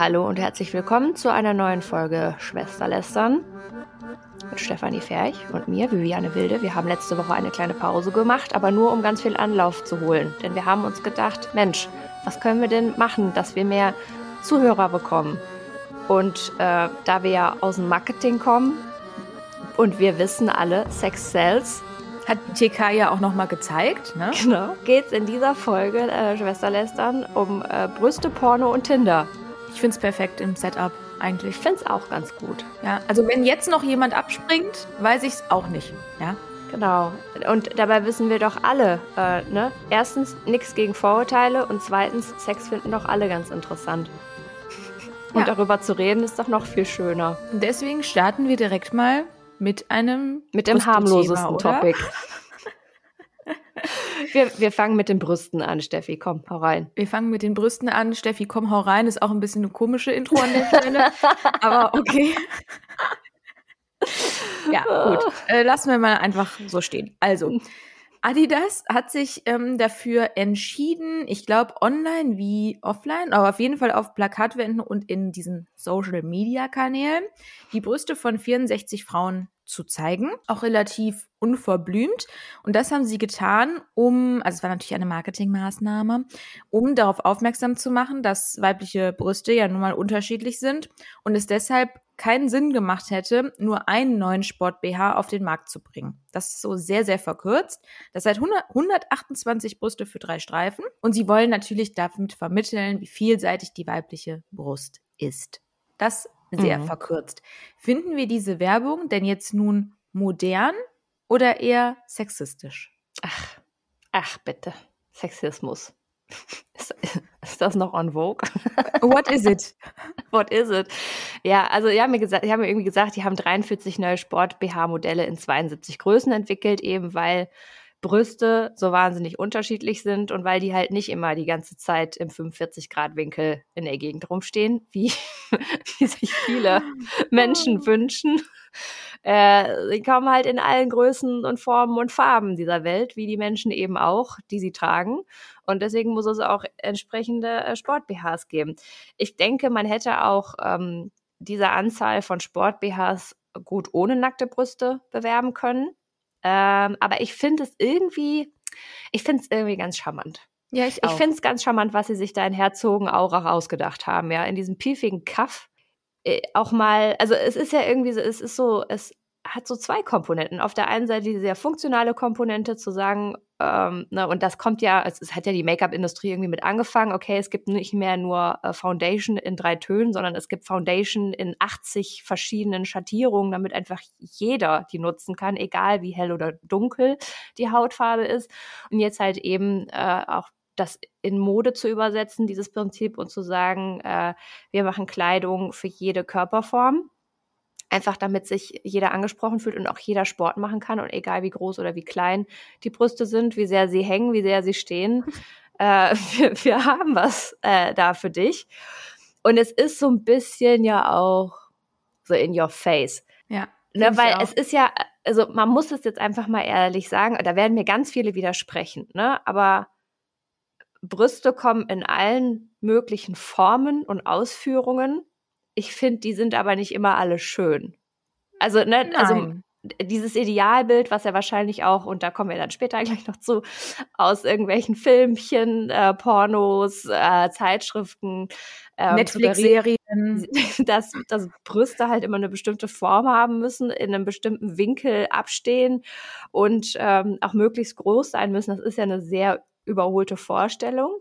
Hallo und herzlich willkommen zu einer neuen Folge Schwesterlästern mit Stefanie Ferch und mir, Viviane Wilde. Wir haben letzte Woche eine kleine Pause gemacht, aber nur um ganz viel Anlauf zu holen. Denn wir haben uns gedacht, Mensch, was können wir denn machen, dass wir mehr Zuhörer bekommen? Und äh, da wir ja aus dem Marketing kommen und wir wissen alle, Sex sells, hat TK ja auch nochmal gezeigt. Ne? Genau. Geht es in dieser Folge äh, Schwesterlästern um äh, Brüste, Porno und Tinder. Ich finde es perfekt im Setup eigentlich. Ich finde es auch ganz gut. Ja, also wenn jetzt noch jemand abspringt, weiß ich es auch nicht. Ja. Genau. Und dabei wissen wir doch alle, äh, ne? Erstens, nichts gegen Vorurteile und zweitens, Sex finden doch alle ganz interessant. Und ja. darüber zu reden ist doch noch viel schöner. Und deswegen starten wir direkt mal mit einem mit dem harmlosesten Topic. wir, wir fangen mit den Brüsten an, Steffi. Komm, hau rein. Wir fangen mit den Brüsten an. Steffi, komm, hau rein. Ist auch ein bisschen eine komische Intro an der Stelle. aber okay. ja, gut. Äh, lassen wir mal einfach so stehen. Also, Adidas hat sich ähm, dafür entschieden, ich glaube online wie offline, aber auf jeden Fall auf Plakatwänden und in diesen Social-Media-Kanälen, die Brüste von 64 Frauen zu zeigen, auch relativ unverblümt. Und das haben sie getan, um, also es war natürlich eine Marketingmaßnahme, um darauf aufmerksam zu machen, dass weibliche Brüste ja nun mal unterschiedlich sind und es deshalb keinen Sinn gemacht hätte, nur einen neuen Sport-BH auf den Markt zu bringen. Das ist so sehr, sehr verkürzt. Das 100, 128 Brüste für drei Streifen. Und sie wollen natürlich damit vermitteln, wie vielseitig die weibliche Brust ist. Das sehr mhm. verkürzt. Finden wir diese Werbung denn jetzt nun modern oder eher sexistisch? Ach, ach bitte. Sexismus. Ist, ist, das noch on vogue? What is it? What is it? Ja, also die haben mir gesagt, die haben mir irgendwie gesagt, die haben 43 neue Sport-BH-Modelle in 72 Größen entwickelt, eben weil Brüste so wahnsinnig unterschiedlich sind und weil die halt nicht immer die ganze Zeit im 45-Grad-Winkel in der Gegend rumstehen, wie, wie sich viele Menschen wünschen. Äh, die kommen halt in allen Größen und Formen und Farben dieser Welt, wie die Menschen eben auch, die sie tragen. Und deswegen muss es auch entsprechende äh, Sport-BHs geben. Ich denke, man hätte auch ähm, diese Anzahl von Sport-BHs gut ohne nackte Brüste bewerben können. Ähm, aber ich finde es irgendwie, ich finde es irgendwie ganz charmant. Ja, ich. Ich finde es ganz charmant, was sie sich da in Herzogenaurach ausgedacht haben, ja, in diesem piefigen Kaff. Äh, auch mal, also es ist ja irgendwie so, es ist so, es hat so zwei Komponenten. Auf der einen Seite die sehr funktionale Komponente zu sagen, ähm, ne, und das kommt ja, es, es hat ja die Make-up-Industrie irgendwie mit angefangen, okay, es gibt nicht mehr nur äh, Foundation in drei Tönen, sondern es gibt Foundation in 80 verschiedenen Schattierungen, damit einfach jeder die nutzen kann, egal wie hell oder dunkel die Hautfarbe ist. Und jetzt halt eben äh, auch das in Mode zu übersetzen, dieses Prinzip, und zu sagen, äh, wir machen Kleidung für jede Körperform Einfach damit sich jeder angesprochen fühlt und auch jeder Sport machen kann und egal wie groß oder wie klein die Brüste sind, wie sehr sie hängen, wie sehr sie stehen, äh, wir, wir, haben was äh, da für dich. Und es ist so ein bisschen ja auch so in your face. Ja. Ne, weil es ist ja, also man muss es jetzt einfach mal ehrlich sagen, da werden mir ganz viele widersprechen, ne? Aber Brüste kommen in allen möglichen Formen und Ausführungen ich finde, die sind aber nicht immer alle schön. Also, ne, also Nein. also dieses Idealbild, was ja wahrscheinlich auch, und da kommen wir dann später gleich noch zu, aus irgendwelchen Filmchen, äh, Pornos, äh, Zeitschriften, ähm, Netflix-Serien, dass, dass Brüste halt immer eine bestimmte Form haben müssen, in einem bestimmten Winkel abstehen und ähm, auch möglichst groß sein müssen. Das ist ja eine sehr überholte Vorstellung,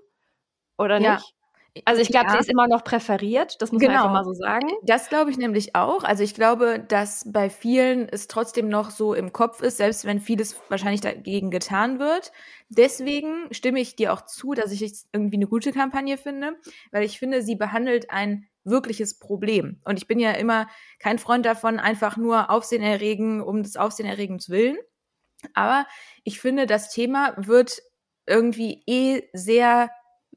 oder ja. nicht? Also ich glaube, ja. sie ist immer noch präferiert, das muss genau. man einfach mal so sagen. Das glaube ich nämlich auch. Also ich glaube, dass bei vielen es trotzdem noch so im Kopf ist, selbst wenn vieles wahrscheinlich dagegen getan wird. Deswegen stimme ich dir auch zu, dass ich es irgendwie eine gute Kampagne finde, weil ich finde, sie behandelt ein wirkliches Problem. Und ich bin ja immer kein Freund davon, einfach nur Aufsehen erregen um des Aufsehenerregens willen. Aber ich finde, das Thema wird irgendwie eh sehr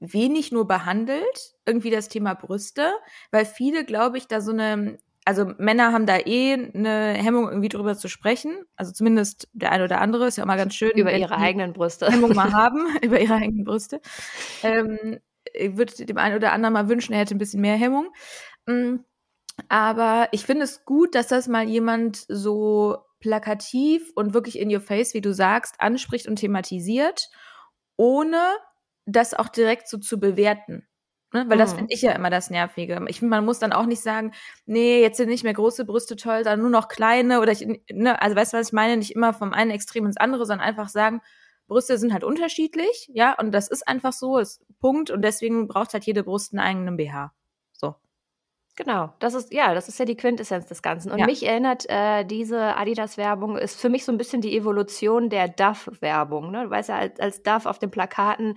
wenig nur behandelt, irgendwie das Thema Brüste, weil viele, glaube ich, da so eine, also Männer haben da eh eine Hemmung, irgendwie drüber zu sprechen. Also zumindest der eine oder andere ist ja auch mal ganz schön. Über ihre eigenen Brüste. Hemmung mal haben, über ihre eigenen Brüste. Ähm, ich würde dem einen oder anderen mal wünschen, er hätte ein bisschen mehr Hemmung. Mm, aber ich finde es gut, dass das mal jemand so plakativ und wirklich in your face, wie du sagst, anspricht und thematisiert, ohne das auch direkt so zu bewerten. Ne? Weil mhm. das finde ich ja immer das Nervige. Ich finde, man muss dann auch nicht sagen, nee, jetzt sind nicht mehr große Brüste toll, sondern nur noch kleine oder ich, ne, also weißt du, was ich meine? Nicht immer vom einen Extrem ins andere, sondern einfach sagen, Brüste sind halt unterschiedlich, ja, und das ist einfach so, ist Punkt, und deswegen braucht halt jede Brust einen eigenen BH. Genau, das ist ja, das ist ja die Quintessenz des Ganzen. Und ja. mich erinnert äh, diese Adidas-Werbung ist für mich so ein bisschen die Evolution der Duff-Werbung. Ne? Du weißt ja, als, als Duff auf den Plakaten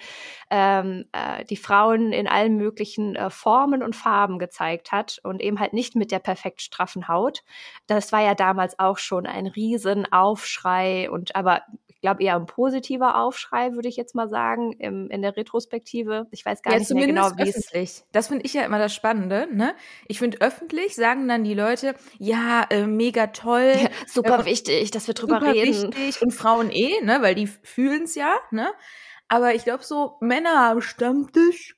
ähm, äh, die Frauen in allen möglichen äh, Formen und Farben gezeigt hat und eben halt nicht mit der perfekt straffen Haut. Das war ja damals auch schon ein Riesenaufschrei und aber glaube eher ein positiver Aufschrei, würde ich jetzt mal sagen, im, in der Retrospektive. Ich weiß gar ja, nicht mehr genau, wie es. Das finde ich ja immer das Spannende. Ne? Ich finde, öffentlich sagen dann die Leute, ja, äh, mega toll. Ja, super äh, wichtig, dass wir drüber super reden. Wichtig. Und Frauen eh, ne? weil die fühlen es ja. Ne? Aber ich glaube, so Männer am Stammtisch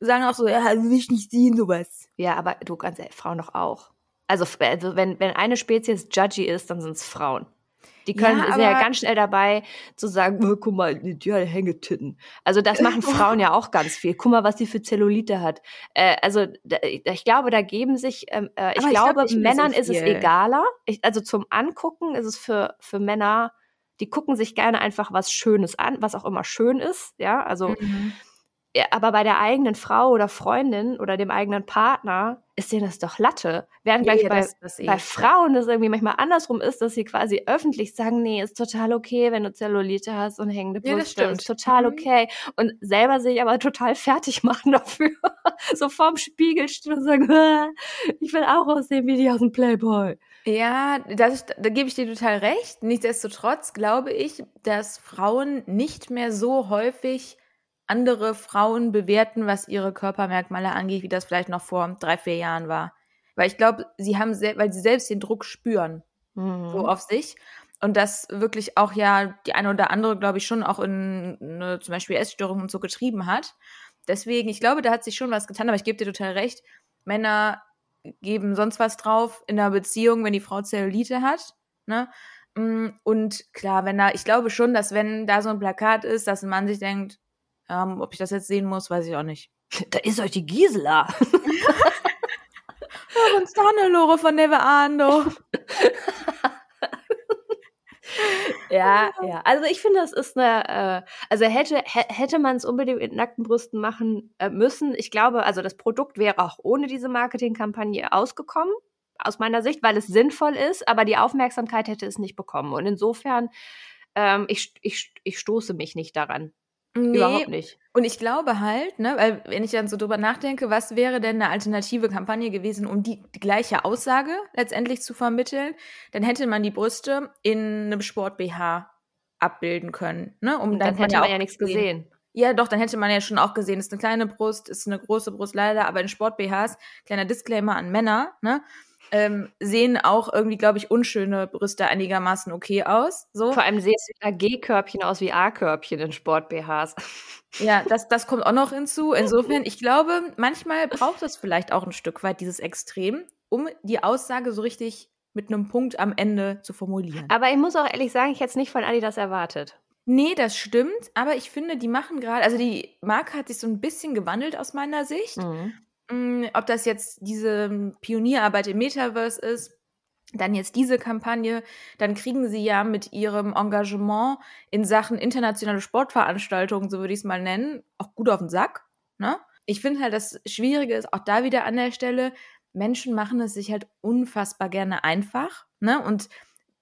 sagen auch so, ja, will ich nicht sehen, sowas. Ja, aber du, ganz ehrlich, Frauen doch auch. Also, also wenn, wenn eine Spezies judgy ist, dann sind es Frauen. Die können ja, sind ja ganz schnell dabei zu sagen, oh, guck mal, die hat Hängetitten. Also das machen Frauen ja auch ganz viel. Guck mal, was die für Zellulite hat. Äh, also da, ich glaube, da geben sich, ähm, äh, ich, ich glaube, glaub, Männern so ist es egaler. Ich, also zum Angucken ist es für, für Männer, die gucken sich gerne einfach was Schönes an, was auch immer schön ist. Ja, also mhm aber bei der eigenen Frau oder Freundin oder dem eigenen Partner ist denen das doch Latte. Während gleich ja, bei, das, das bei Frauen das irgendwie manchmal andersrum ist, dass sie quasi öffentlich sagen, nee, ist total okay, wenn du Zellulite hast und hängende Brüste, ja, ist total mhm. okay. Und selber sich aber total fertig machen dafür. so vorm Spiegel stehen und sagen, ich will auch aussehen wie die aus dem Playboy. Ja, das, da gebe ich dir total recht. Nichtsdestotrotz glaube ich, dass Frauen nicht mehr so häufig andere Frauen bewerten, was ihre Körpermerkmale angeht, wie das vielleicht noch vor drei, vier Jahren war. Weil ich glaube, sie haben, weil sie selbst den Druck spüren, mhm. so auf sich. Und das wirklich auch ja die eine oder andere, glaube ich, schon auch in eine, zum Beispiel Essstörungen und so getrieben hat. Deswegen, ich glaube, da hat sich schon was getan, aber ich gebe dir total recht. Männer geben sonst was drauf in der Beziehung, wenn die Frau Zellulite hat. Ne? Mm, und klar, wenn da, ich glaube schon, dass wenn da so ein Plakat ist, dass ein Mann sich denkt, ähm, ob ich das jetzt sehen muss, weiß ich auch nicht. Da ist euch die Gisela. ja, uns doch eine Lore von Neve Ando. ja, ja. Also ich finde, das ist eine, äh, also hätte, hätte man es unbedingt mit nackten Brüsten machen äh, müssen. Ich glaube, also das Produkt wäre auch ohne diese Marketingkampagne ausgekommen, aus meiner Sicht, weil es sinnvoll ist, aber die Aufmerksamkeit hätte es nicht bekommen. Und insofern, ähm, ich, ich, ich stoße mich nicht daran. Nee. Überhaupt nicht. Und ich glaube halt, ne, weil wenn ich dann so drüber nachdenke, was wäre denn eine alternative Kampagne gewesen, um die, die gleiche Aussage letztendlich zu vermitteln, dann hätte man die Brüste in einem Sport-BH abbilden können. Ne? Um, dann, dann hätte man ja, nichts gesehen. Ja, doch, dann hätte man ja schon auch gesehen, ist eine kleine Brust, ist eine große Brust leider, aber in Sport-BHs, kleiner Disclaimer an Männer, ne? Ähm, sehen auch irgendwie, glaube ich, unschöne Brüste einigermaßen okay aus. So. Vor allem sehen sie G-Körbchen aus wie A-Körbchen in Sport-BHs. Ja, das, das kommt auch noch hinzu. Insofern, ich glaube, manchmal braucht es vielleicht auch ein Stück weit dieses Extrem, um die Aussage so richtig mit einem Punkt am Ende zu formulieren. Aber ich muss auch ehrlich sagen, ich hätte es nicht von Adidas erwartet. Nee, das stimmt, aber ich finde, die machen gerade, also die Marke hat sich so ein bisschen gewandelt aus meiner Sicht. Mhm. Hm, ob das jetzt diese Pionierarbeit im Metaverse ist, dann jetzt diese Kampagne, dann kriegen sie ja mit ihrem Engagement in Sachen internationale Sportveranstaltungen, so würde ich es mal nennen, auch gut auf den Sack. Ne? Ich finde halt, das Schwierige ist auch da wieder an der Stelle, Menschen machen es sich halt unfassbar gerne einfach ne? und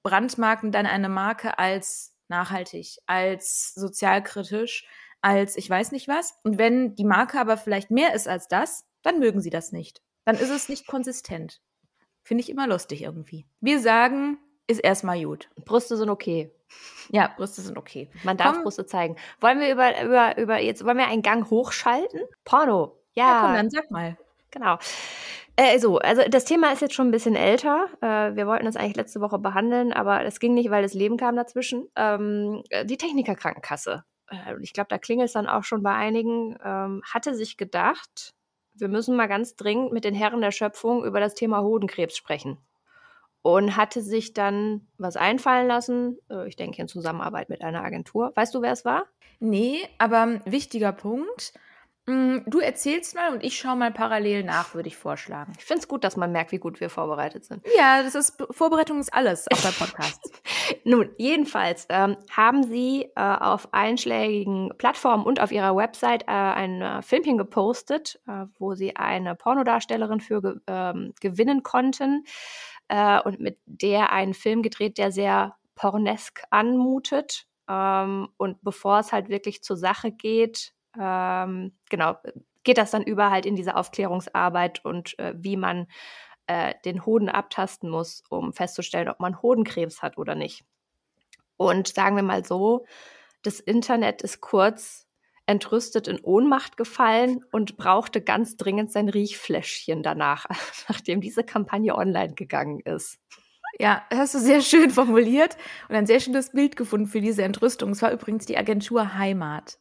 brandmarken dann eine Marke als nachhaltig, als sozialkritisch, als ich weiß nicht was. Und wenn die Marke aber vielleicht mehr ist als das, dann mögen sie das nicht. Dann ist es nicht konsistent. Finde ich immer lustig irgendwie. Wir sagen, ist erstmal gut. Brüste sind okay. Ja, Brüste sind okay. Man darf komm. Brüste zeigen. Wollen wir über, über, über, jetzt wollen wir einen Gang hochschalten? Porno. Ja. ja komm, dann sag mal. Genau. Äh, so, also das Thema ist jetzt schon ein bisschen älter. Äh, wir wollten das eigentlich letzte Woche behandeln, aber es ging nicht, weil das Leben kam dazwischen. Ähm, die Technikerkrankenkasse äh, ich glaube, da klingelt es dann auch schon bei einigen, ähm, hatte sich gedacht, wir müssen mal ganz dringend mit den Herren der Schöpfung über das Thema Hodenkrebs sprechen. Und hatte sich dann was einfallen lassen, äh, ich denke in Zusammenarbeit mit einer Agentur. Weißt du, wer es war? Nee, aber wichtiger Punkt. Mm, du erzählst mal und ich schaue mal parallel nach, würde ich vorschlagen. Ich finde es gut, dass man merkt, wie gut wir vorbereitet sind. Ja, das ist Vorbereitung ist alles, auch bei Podcasts. Nun, jedenfalls ähm, haben sie äh, auf einschlägigen Plattformen und auf ihrer Website äh, ein äh, Filmchen gepostet, äh, wo sie eine Pornodarstellerin für ge ähm, gewinnen konnten äh, und mit der einen Film gedreht, der sehr pornesk anmutet. Ähm, und bevor es halt wirklich zur Sache geht, ähm, genau, geht das dann über halt in diese Aufklärungsarbeit und äh, wie man äh, den Hoden abtasten muss, um festzustellen, ob man Hodenkrebs hat oder nicht. Und sagen wir mal so, das Internet ist kurz entrüstet in Ohnmacht gefallen und brauchte ganz dringend sein Riechfläschchen danach, nachdem diese Kampagne online gegangen ist. Ja, hast du sehr schön formuliert und ein sehr schönes Bild gefunden für diese Entrüstung. Es war übrigens die Agentur Heimat.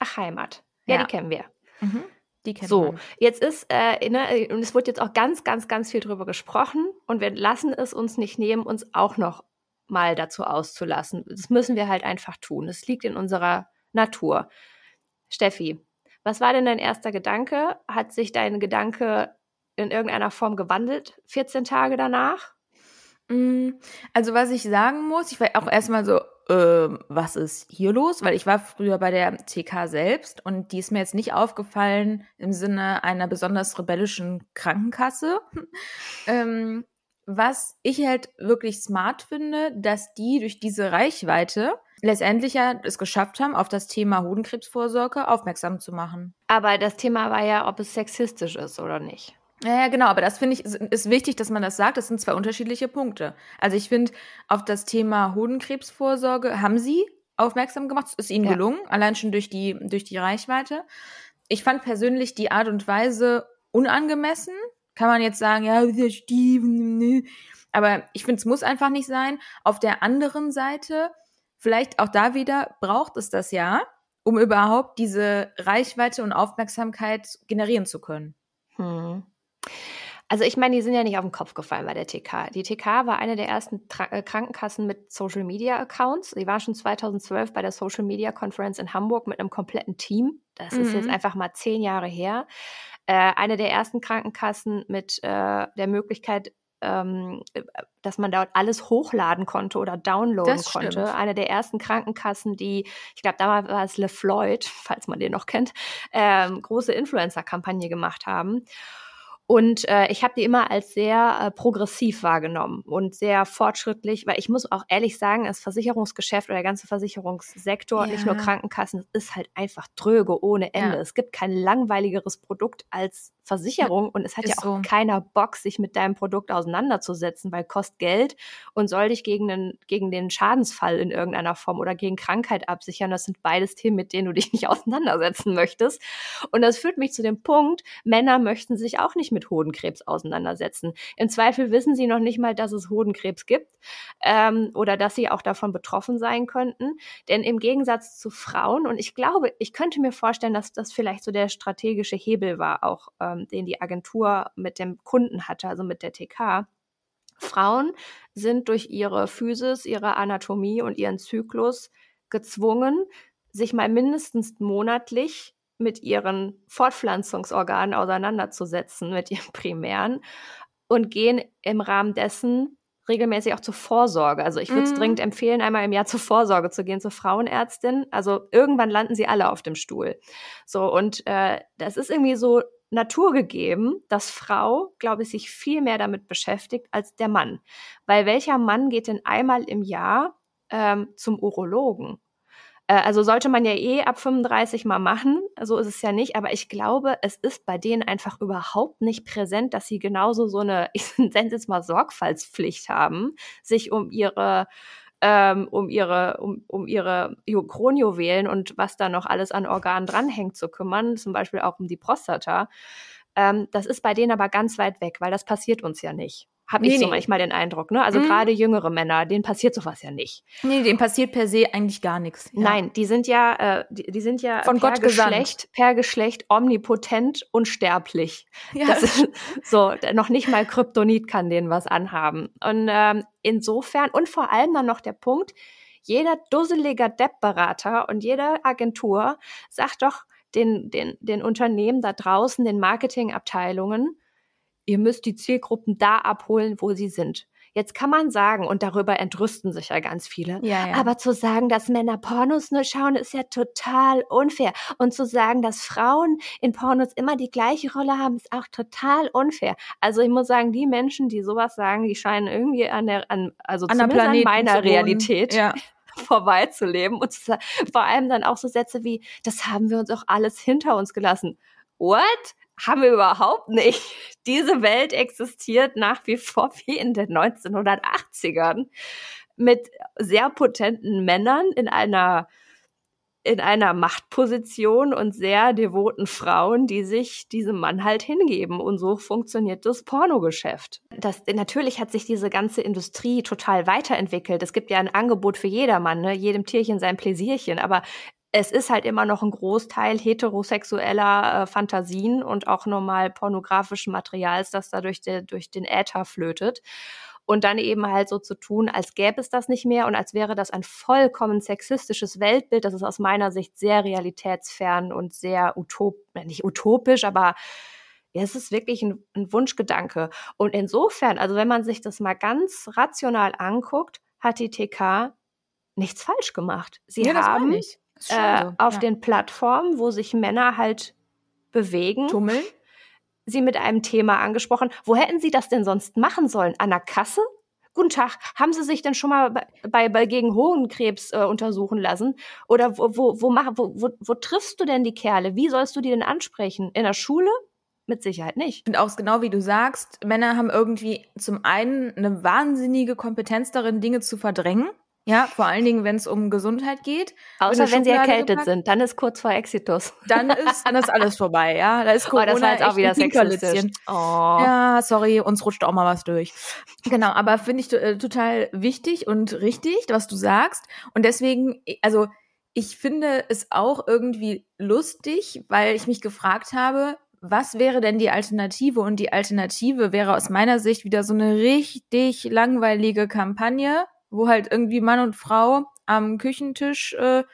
Ach, Heimat. Ja, ja. die kennen wir. Mhm. Die kennen so, man. jetzt ist, äh, ne, und es wurde jetzt auch ganz, ganz, ganz viel drüber gesprochen und wir lassen es uns nicht nehmen, uns auch noch mal dazu auszulassen. Das müssen wir halt einfach tun. Das liegt in unserer Natur. Steffi, was war denn dein erster Gedanke? Hat sich dein Gedanke in irgendeiner Form gewandelt 14 Tage danach? Mm, also was ich sagen muss, ich war auch erstmal so, äh, was ist hier los? Weil ich war früher bei der TK selbst und die ist mir jetzt nicht aufgefallen im Sinne einer besonders rebellischen Krankenkasse. ähm, was ich halt wirklich smart finde, dass die durch diese Reichweite letztendlich ja es geschafft haben, auf das Thema Hodenkrebsvorsorge aufmerksam zu machen. Aber das Thema war ja, ob es sexistisch ist oder nicht. Ja, ja, genau, aber das finde ich, ist wichtig, dass man das sagt. Das sind zwei unterschiedliche Punkte. Also ich finde, auf das Thema Hodenkrebsvorsorge haben sie aufmerksam gemacht. Es ist ihnen ja. gelungen, allein schon durch die, durch die Reichweite. Ich fand persönlich die Art und Weise unangemessen. Kann man jetzt sagen, ja, der Steven, ne. aber ich finde, es muss einfach nicht sein. Auf der anderen Seite, vielleicht auch da wieder, braucht es das ja, um überhaupt diese Reichweite und Aufmerksamkeit generieren zu können. Hm. Also ich meine, die sind ja nicht auf den Kopf gefallen bei der TK. Die TK war eine der ersten Tra äh, Krankenkassen mit Social Media Accounts. Die war schon 2012 bei der Social Media Conference in Hamburg mit einem kompletten Team. Das mhm. ist jetzt mhm. einfach mal zehn Jahre her. Äh, eine der ersten Krankenkassen mit äh, der Möglichkeit, ähm, äh, dass man dort alles hochladen konnte oder downloaden konnte. Eine der ersten Krankenkassen, die, ich glaube, damals war es LeFloid, falls man den noch kennt, ähm, große Influencer-Kampagne gemacht haben. Und äh, ich habe die immer als sehr äh, progressiv wahrgenommen und sehr fortschrittlich, weil ich muss auch ehrlich sagen, das Versicherungsgeschäft oder der ganze Versicherungssektor, ja. nicht nur Krankenkassen, ist halt einfach dröge ohne Ende. Ja. Es gibt kein langweiligeres Produkt als Versicherung und es hat ist ja auch so. keiner Bock, sich mit deinem Produkt auseinanderzusetzen, weil kostet Geld und soll dich gegen den, gegen den Schadensfall in irgendeiner Form oder gegen Krankheit absichern. Das sind beides Themen, mit denen du dich nicht auseinandersetzen möchtest. Und das führt mich zu dem Punkt, Männer möchten sich auch nicht mit Hodenkrebs auseinandersetzen. Im Zweifel wissen sie noch nicht mal, dass es Hodenkrebs gibt ähm, oder dass sie auch davon betroffen sein könnten. Denn im Gegensatz zu Frauen, und ich glaube, ich könnte mir vorstellen, dass das vielleicht so der strategische Hebel war, auch ähm, den die Agentur mit dem Kunden hatte, also mit der TK. Frauen sind durch ihre Physis, ihre Anatomie und ihren Zyklus gezwungen, sich mal mindestens monatlich mit ihren Fortpflanzungsorganen auseinanderzusetzen, mit ihren primären und gehen im Rahmen dessen regelmäßig auch zur Vorsorge. Also ich würde es mm. dringend empfehlen, einmal im Jahr zur Vorsorge zu gehen, zur Frauenärztin. Also irgendwann landen sie alle auf dem Stuhl. So, und äh, das ist irgendwie so naturgegeben, dass Frau, glaube ich, sich viel mehr damit beschäftigt als der Mann. Weil welcher Mann geht denn einmal im Jahr ähm, zum Urologen? Äh, also sollte man ja eh ab 35 mal machen, so ist es ja nicht, aber ich glaube, es ist bei denen einfach überhaupt nicht präsent, dass sie genauso so eine, ich nenne es jetzt mal Sorgfaltspflicht haben, sich um ihre ähm, um ihre, um, um ihre Kronjuwelen und was da noch alles an Organen dranhängt zu kümmern, zum Beispiel auch um die Prostata. Ähm, das ist bei denen aber ganz weit weg, weil das passiert uns ja nicht. Habe nee, ich so nee. manchmal den Eindruck. Ne? Also mhm. gerade jüngere Männer, denen passiert sowas ja nicht. Nee, denen passiert per se eigentlich gar nichts. Ja. Nein, die sind ja, äh, die, die, sind ja Von per Gott Geschlecht, per Geschlecht omnipotent und sterblich. Ja. Das ist so, noch nicht mal Kryptonit kann denen was anhaben. Und ähm, insofern, und vor allem dann noch der Punkt, jeder dusseliger Depp-Berater und jede Agentur sagt doch den, den, den Unternehmen da draußen, den Marketingabteilungen, ihr müsst die Zielgruppen da abholen, wo sie sind. Jetzt kann man sagen, und darüber entrüsten sich ja ganz viele, ja, ja. aber zu sagen, dass Männer Pornos nur schauen, ist ja total unfair. Und zu sagen, dass Frauen in Pornos immer die gleiche Rolle haben, ist auch total unfair. Also ich muss sagen, die Menschen, die sowas sagen, die scheinen irgendwie an der, an, also an, der an meiner Realität ja. vorbeizuleben. Und vor allem dann auch so Sätze wie, das haben wir uns auch alles hinter uns gelassen. What? Haben wir überhaupt nicht. Diese Welt existiert nach wie vor wie in den 1980ern mit sehr potenten Männern in einer in einer Machtposition und sehr devoten Frauen, die sich diesem Mann halt hingeben. Und so funktioniert das Pornogeschäft. Das, natürlich hat sich diese ganze Industrie total weiterentwickelt. Es gibt ja ein Angebot für jedermann, ne? jedem Tierchen sein Pläsierchen. Aber es ist halt immer noch ein Großteil heterosexueller äh, Fantasien und auch normal pornografischen Materials, das da durch, de, durch den Äther flötet. Und dann eben halt so zu tun, als gäbe es das nicht mehr und als wäre das ein vollkommen sexistisches Weltbild. Das ist aus meiner Sicht sehr realitätsfern und sehr utop, äh, nicht utopisch, aber ja, es ist wirklich ein, ein Wunschgedanke. Und insofern, also wenn man sich das mal ganz rational anguckt, hat die TK nichts falsch gemacht. Sie ja, haben äh, so. auf ja. den Plattformen, wo sich Männer halt bewegen. Tummeln. Sie mit einem Thema angesprochen. Wo hätten Sie das denn sonst machen sollen? An der Kasse? Guten Tag, haben Sie sich denn schon mal bei, bei, bei gegen Hohenkrebs äh, untersuchen lassen? Oder wo, wo, wo, mach, wo, wo, wo triffst du denn die Kerle? Wie sollst du die denn ansprechen? In der Schule? Mit Sicherheit nicht. Und auch genau wie du sagst, Männer haben irgendwie zum einen eine wahnsinnige Kompetenz darin, Dinge zu verdrängen. Ja, vor allen Dingen, wenn es um Gesundheit geht. Außer wenn sie erkältet gepackt, sind, dann ist kurz vor Exitus. Dann ist, dann ist alles vorbei, ja. Da ist Corona oh, das war jetzt auch wieder sexistisch. Oh. Ja, sorry, uns rutscht auch mal was durch. Genau, aber finde ich äh, total wichtig und richtig, was du sagst. Und deswegen, also ich finde es auch irgendwie lustig, weil ich mich gefragt habe, was wäre denn die Alternative? Und die Alternative wäre aus meiner Sicht wieder so eine richtig langweilige Kampagne, wo halt irgendwie Mann und Frau am Küchentisch äh,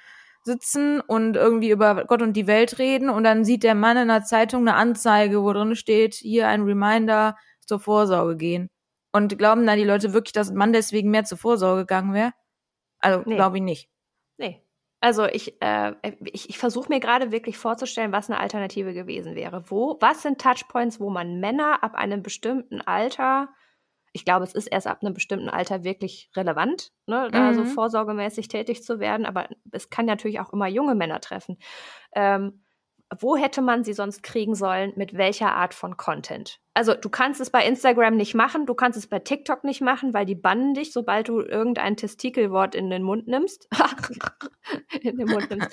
sitzen und irgendwie über Gott und die Welt reden und dann sieht der Mann in der Zeitung eine Anzeige, wo drin steht, hier ein Reminder zur Vorsorge gehen. Und glauben dann die Leute wirklich, dass ein Mann deswegen mehr zur Vorsorge gegangen wäre? Also nee. glaube ich nicht. Nee. Also ich, äh, ich, ich versuche mir gerade wirklich vorzustellen, was eine Alternative gewesen wäre. Wo, was sind Touchpoints, wo man Männer ab einem bestimmten Alter ich glaube, es ist erst ab einem bestimmten Alter wirklich relevant, ne, da mhm. so vorsorgemäßig tätig zu werden. Aber es kann natürlich auch immer junge Männer treffen. Ähm, wo hätte man sie sonst kriegen sollen, mit welcher Art von Content? Also du kannst es bei Instagram nicht machen, du kannst es bei TikTok nicht machen, weil die bannen dich, sobald du irgendein Testikelwort in den Mund nimmst. in den Mund nimmst.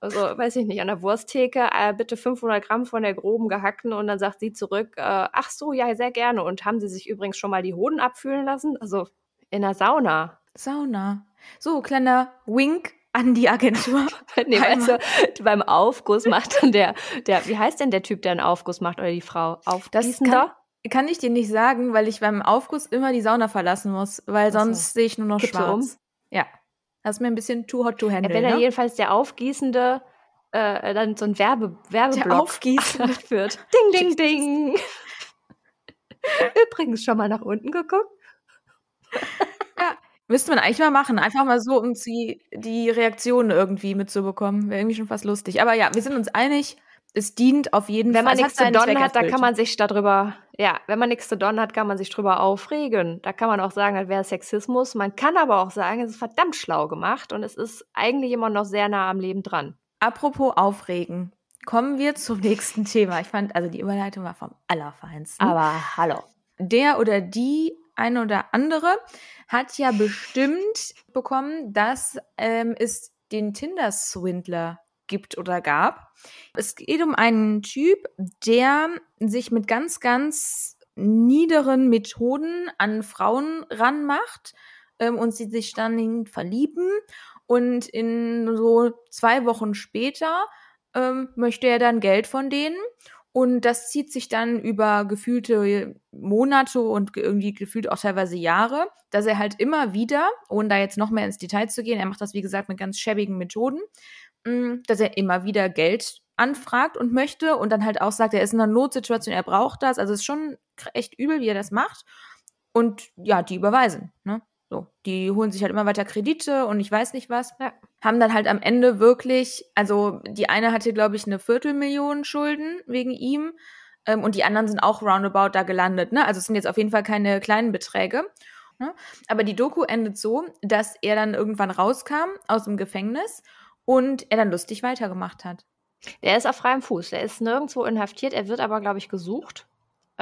Also weiß ich nicht, an der Wursttheke, äh, bitte 500 Gramm von der groben gehackten und dann sagt sie zurück, äh, ach so, ja, sehr gerne. Und haben sie sich übrigens schon mal die Hoden abfühlen lassen? Also in der Sauna. Sauna. So, kleiner Wink an die Agentur. nee, du, beim Aufguss macht dann der, der, wie heißt denn der Typ, der einen Aufguss macht oder die Frau? Aufgießender? Das kann, kann ich dir nicht sagen, weil ich beim Aufguss immer die Sauna verlassen muss, weil sonst so. sehe ich nur noch schwarz. Um? Ja. Das ist mir ein bisschen too hot to handle. Ja, wenn er ne? jedenfalls der Aufgießende äh, dann so ein Werbe, Werbeblock der Aufgießende führt. Ding, ding, ding. Übrigens schon mal nach unten geguckt. Müsste man eigentlich mal machen. Einfach mal so, um die, die Reaktionen irgendwie mitzubekommen. Wäre irgendwie schon fast lustig. Aber ja, wir sind uns einig, es dient auf jeden wenn Fall. Wenn man nichts zu donnen hat, da kann man sich darüber, ja, wenn man nichts zu donnen hat, kann man sich drüber aufregen. Da kann man auch sagen, das wäre Sexismus. Man kann aber auch sagen, es ist verdammt schlau gemacht und es ist eigentlich immer noch sehr nah am Leben dran. Apropos aufregen. Kommen wir zum nächsten Thema. Ich fand, also die Überleitung war vom Allerfeinsten. Aber hallo. Der oder die eine oder andere hat ja bestimmt bekommen, dass ähm, es den Tinder-Swindler gibt oder gab. Es geht um einen Typ, der sich mit ganz, ganz niederen Methoden an Frauen ranmacht ähm, und sie sich dann verlieben. Und in so zwei Wochen später ähm, möchte er dann Geld von denen. Und das zieht sich dann über gefühlte Monate und irgendwie gefühlt auch teilweise Jahre, dass er halt immer wieder, ohne da jetzt noch mehr ins Detail zu gehen, er macht das wie gesagt mit ganz schäbigen Methoden, mm, dass er immer wieder Geld anfragt und möchte und dann halt auch sagt, er ist in einer Notsituation, er braucht das. Also es ist schon echt übel, wie er das macht. Und ja, die überweisen. Ne? So, die holen sich halt immer weiter Kredite und ich weiß nicht was. Ja. Haben dann halt am Ende wirklich, also die eine hatte, glaube ich, eine Viertelmillion Schulden wegen ihm ähm, und die anderen sind auch roundabout da gelandet. Ne? Also es sind jetzt auf jeden Fall keine kleinen Beträge. Ne? Aber die Doku endet so, dass er dann irgendwann rauskam aus dem Gefängnis und er dann lustig weitergemacht hat. Der ist auf freiem Fuß. Der ist nirgendwo inhaftiert. Er wird aber, glaube ich, gesucht.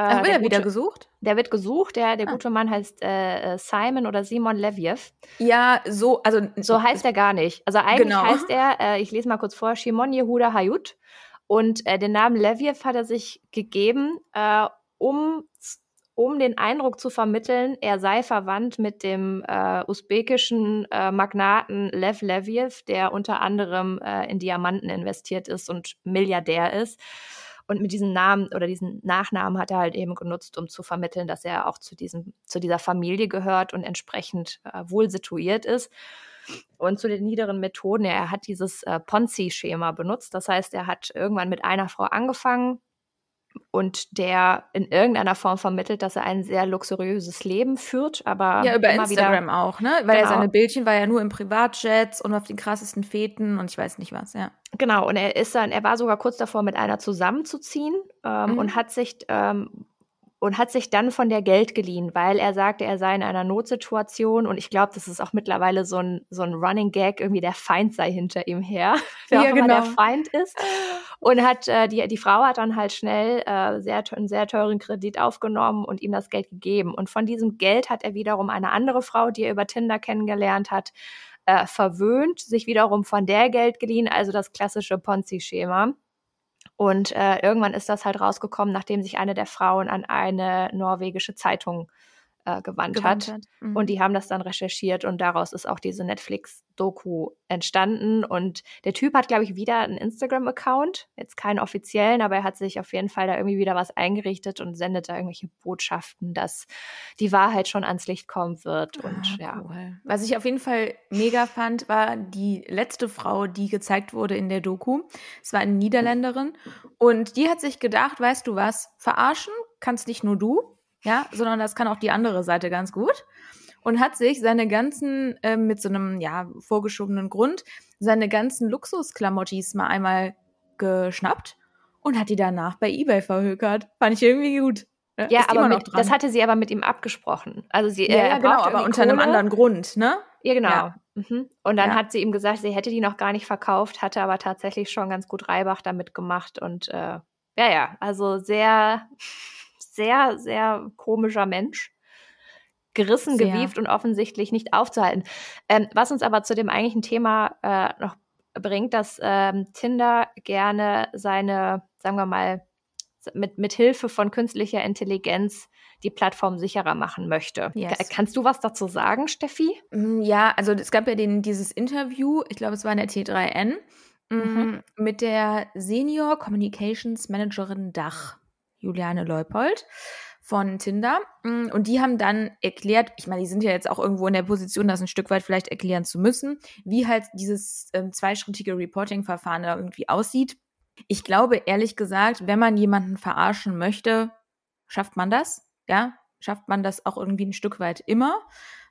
Ach, wird er wieder gesucht? Der wird gesucht. Der, der ah. gute Mann heißt äh, äh Simon oder Simon Leviev. Ja, so, also. So heißt er gar nicht. Also eigentlich genau. heißt er, äh, ich lese mal kurz vor, Shimon Yehuda Hayut. Und äh, den Namen Leviev hat er sich gegeben, äh, um, um den Eindruck zu vermitteln, er sei verwandt mit dem äh, usbekischen äh, Magnaten Lev Leviev, der unter anderem äh, in Diamanten investiert ist und Milliardär ist. Und mit diesem Namen oder diesen Nachnamen hat er halt eben genutzt, um zu vermitteln, dass er auch zu diesem, zu dieser Familie gehört und entsprechend äh, wohl situiert ist. Und zu den niederen Methoden, er hat dieses äh, Ponzi-Schema benutzt. Das heißt, er hat irgendwann mit einer Frau angefangen, und der in irgendeiner Form vermittelt, dass er ein sehr luxuriöses Leben führt, aber ja über Instagram wieder, auch, ne? Weil genau. seine Bildchen war ja nur im Privatjets und auf den krassesten Feten und ich weiß nicht was, ja. Genau und er ist dann, er war sogar kurz davor, mit einer zusammenzuziehen ähm, mhm. und hat sich ähm, und hat sich dann von der Geld geliehen, weil er sagte, er sei in einer Notsituation und ich glaube, das ist auch mittlerweile so ein, so ein Running Gag, irgendwie der Feind sei hinter ihm her, wer ja, auch immer genau. der Feind ist. Und hat äh, die, die Frau hat dann halt schnell äh, sehr, einen sehr teuren Kredit aufgenommen und ihm das Geld gegeben. Und von diesem Geld hat er wiederum eine andere Frau, die er über Tinder kennengelernt hat, äh, verwöhnt, sich wiederum von der Geld geliehen, also das klassische Ponzi-Schema. Und äh, irgendwann ist das halt rausgekommen, nachdem sich eine der Frauen an eine norwegische Zeitung äh, gewandt, gewandt, hat. hat. Mhm. Und die haben das dann recherchiert und daraus ist auch diese Netflix-Doku entstanden. Und der Typ hat, glaube ich, wieder einen Instagram-Account. Jetzt keinen offiziellen, aber er hat sich auf jeden Fall da irgendwie wieder was eingerichtet und sendet da irgendwelche Botschaften, dass die Wahrheit schon ans Licht kommen wird. Und ah, ja. Cool. Was ich auf jeden Fall mega fand, war die letzte Frau, die gezeigt wurde in der Doku. Es war eine Niederländerin. Und die hat sich gedacht, weißt du was, verarschen kannst nicht nur du, ja, sondern das kann auch die andere Seite ganz gut. Und hat sich seine ganzen, äh, mit so einem, ja, vorgeschobenen Grund, seine ganzen Luxusklamottis mal einmal geschnappt und hat die danach bei Ebay verhökert. Fand ich irgendwie gut. Ja, ja aber mit, das hatte sie aber mit ihm abgesprochen. Also sie, ja, ja genau, aber unter Kohle. einem anderen Grund, ne? Ja, genau. Ja. Mhm. Und dann ja. hat sie ihm gesagt, sie hätte die noch gar nicht verkauft, hatte aber tatsächlich schon ganz gut Reibach damit gemacht und äh, ja, ja, also sehr sehr, sehr komischer Mensch. Gerissen, sehr. gewieft und offensichtlich nicht aufzuhalten. Ähm, was uns aber zu dem eigentlichen Thema äh, noch bringt, dass ähm, Tinder gerne seine, sagen wir mal, mit, mit Hilfe von künstlicher Intelligenz die Plattform sicherer machen möchte. Yes. Kannst du was dazu sagen, Steffi? Mm, ja, also es gab ja den, dieses Interview, ich glaube, es war in der T3N, mm, mhm. mit der Senior Communications Managerin Dach. Juliane Leupold von Tinder. Mm, und die haben dann erklärt, ich meine, die sind ja jetzt auch irgendwo in der Position, das ein Stück weit vielleicht erklären zu müssen, wie halt dieses ähm, zweischrittige Reporting-Verfahren da irgendwie aussieht. Ich glaube, ehrlich gesagt, wenn man jemanden verarschen möchte, schafft man das. Ja, schafft man das auch irgendwie ein Stück weit immer.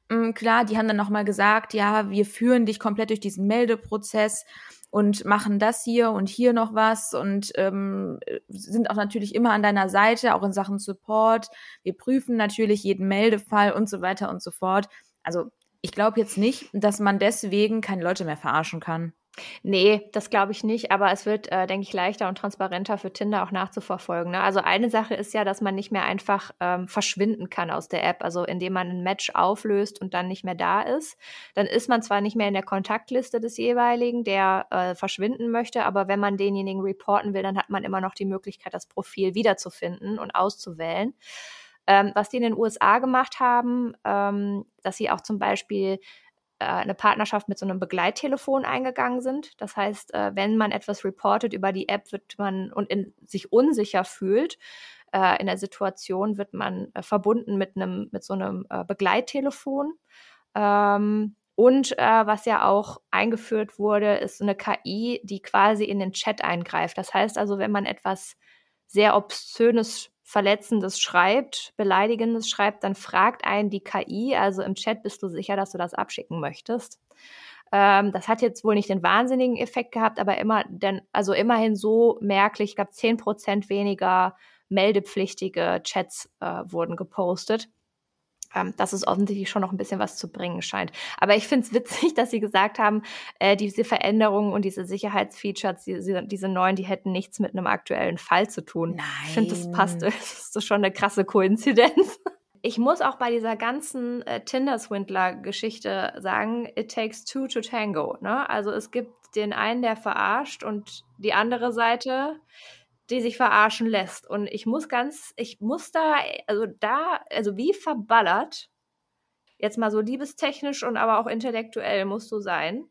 Mm, klar, die haben dann nochmal gesagt, ja, wir führen dich komplett durch diesen Meldeprozess und machen das hier und hier noch was und ähm, sind auch natürlich immer an deiner Seite, auch in Sachen Support. Wir prüfen natürlich jeden Meldefall und so weiter und so fort. Also ich glaube jetzt nicht, dass man deswegen keine Leute mehr verarschen kann. Nee, das glaube ich nicht, aber es wird, äh, denke ich, leichter und transparenter für Tinder auch nachzuverfolgen. Ne? Also eine Sache ist ja, dass man nicht mehr einfach ähm, verschwinden kann aus der App, also indem man ein Match auflöst und dann nicht mehr da ist. Dann ist man zwar nicht mehr in der Kontaktliste des jeweiligen, der äh, verschwinden möchte, aber wenn man denjenigen reporten will, dann hat man immer noch die Möglichkeit, das Profil wiederzufinden und auszuwählen. Ähm, was die in den USA gemacht haben, ähm, dass sie auch zum Beispiel eine Partnerschaft mit so einem Begleittelefon eingegangen sind. Das heißt, äh, wenn man etwas reportet über die App, wird man und in, sich unsicher fühlt äh, in der Situation, wird man äh, verbunden mit einem mit so einem äh, Begleittelefon. Ähm, und äh, was ja auch eingeführt wurde, ist eine KI, die quasi in den Chat eingreift. Das heißt also, wenn man etwas sehr obszönes Verletzendes schreibt, Beleidigendes schreibt, dann fragt einen die KI, also im Chat bist du sicher, dass du das abschicken möchtest. Ähm, das hat jetzt wohl nicht den wahnsinnigen Effekt gehabt, aber immer, denn, also immerhin so merklich, ich glaube, 10% weniger meldepflichtige Chats äh, wurden gepostet ähm, dass es offensichtlich schon noch ein bisschen was zu bringen scheint. Aber ich finde es witzig, dass Sie gesagt haben, äh, diese Veränderungen und diese Sicherheitsfeatures, diese, diese neuen, die hätten nichts mit einem aktuellen Fall zu tun. Nein. Ich finde, das passt. Das ist schon eine krasse Koinzidenz. Ich muss auch bei dieser ganzen äh, Tinder-Swindler-Geschichte sagen, it takes two to tango. Ne? Also es gibt den einen, der verarscht und die andere Seite, die sich verarschen lässt. Und ich muss ganz, ich muss da, also da, also wie verballert, jetzt mal so liebestechnisch und aber auch intellektuell musst du sein,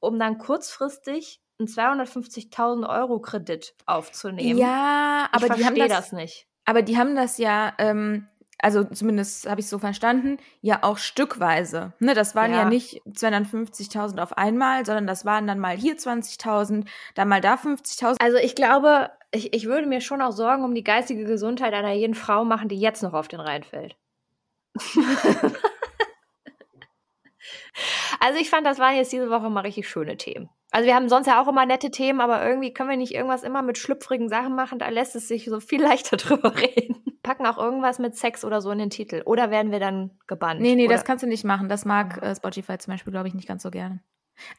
um dann kurzfristig einen 250.000 Euro Kredit aufzunehmen. Ja, aber ich die haben das, das nicht. Aber die haben das ja ähm, also zumindest habe ich so verstanden, ja auch stückweise. Ne, das waren ja, ja nicht 250.000 auf einmal, sondern das waren dann mal hier 20.000, dann mal da 50.000. Also ich glaube, ich, ich würde mir schon auch Sorgen um die geistige Gesundheit einer jeden Frau machen, die jetzt noch auf den Rhein fällt. also ich fand, das waren jetzt diese Woche mal richtig schöne Themen. Also wir haben sonst ja auch immer nette Themen, aber irgendwie können wir nicht irgendwas immer mit schlüpfrigen Sachen machen, da lässt es sich so viel leichter drüber reden. Packen auch irgendwas mit Sex oder so in den Titel. Oder werden wir dann gebannt? Nee, nee, oder? das kannst du nicht machen. Das mag äh, Spotify zum Beispiel, glaube ich, nicht ganz so gerne.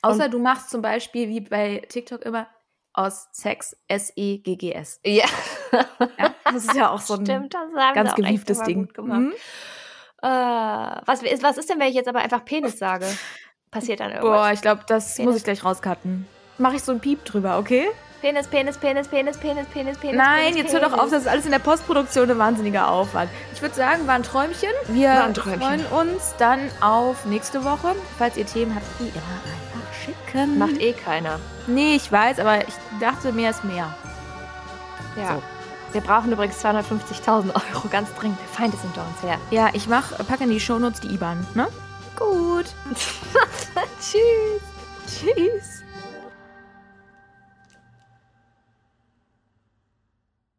Außer Und du machst zum Beispiel, wie bei TikTok immer, aus Sex S-E-G-G-S. Ja. ja. Das ist ja auch so ein Stimmt, ganz gewieftes Ding. Mhm. Äh, was, was ist denn, wenn ich jetzt aber einfach Penis sage? Passiert dann irgendwas? Boah, ich glaube, das Penis. muss ich gleich rauscutten. Mache ich so ein Piep drüber, okay? Penis, Penis, Penis, Penis, Penis, Penis, Penis. Nein, Penis, jetzt hör doch auf, das ist alles in der Postproduktion ein wahnsinniger Aufwand. Ich würde sagen, war ein Träumchen. Wir ein Träumchen. freuen uns dann auf nächste Woche. Falls ihr Themen habt, wie immer schicken. Macht eh keiner. Nee, ich weiß, aber ich dachte, mehr ist mehr. Ja. So. Wir brauchen übrigens 250.000 Euro ganz dringend. Der Feind ist hinter uns her. Ja, ich mach, packe in die Shownotes die IBAN, ne? Gut. Tschüss. Tschüss.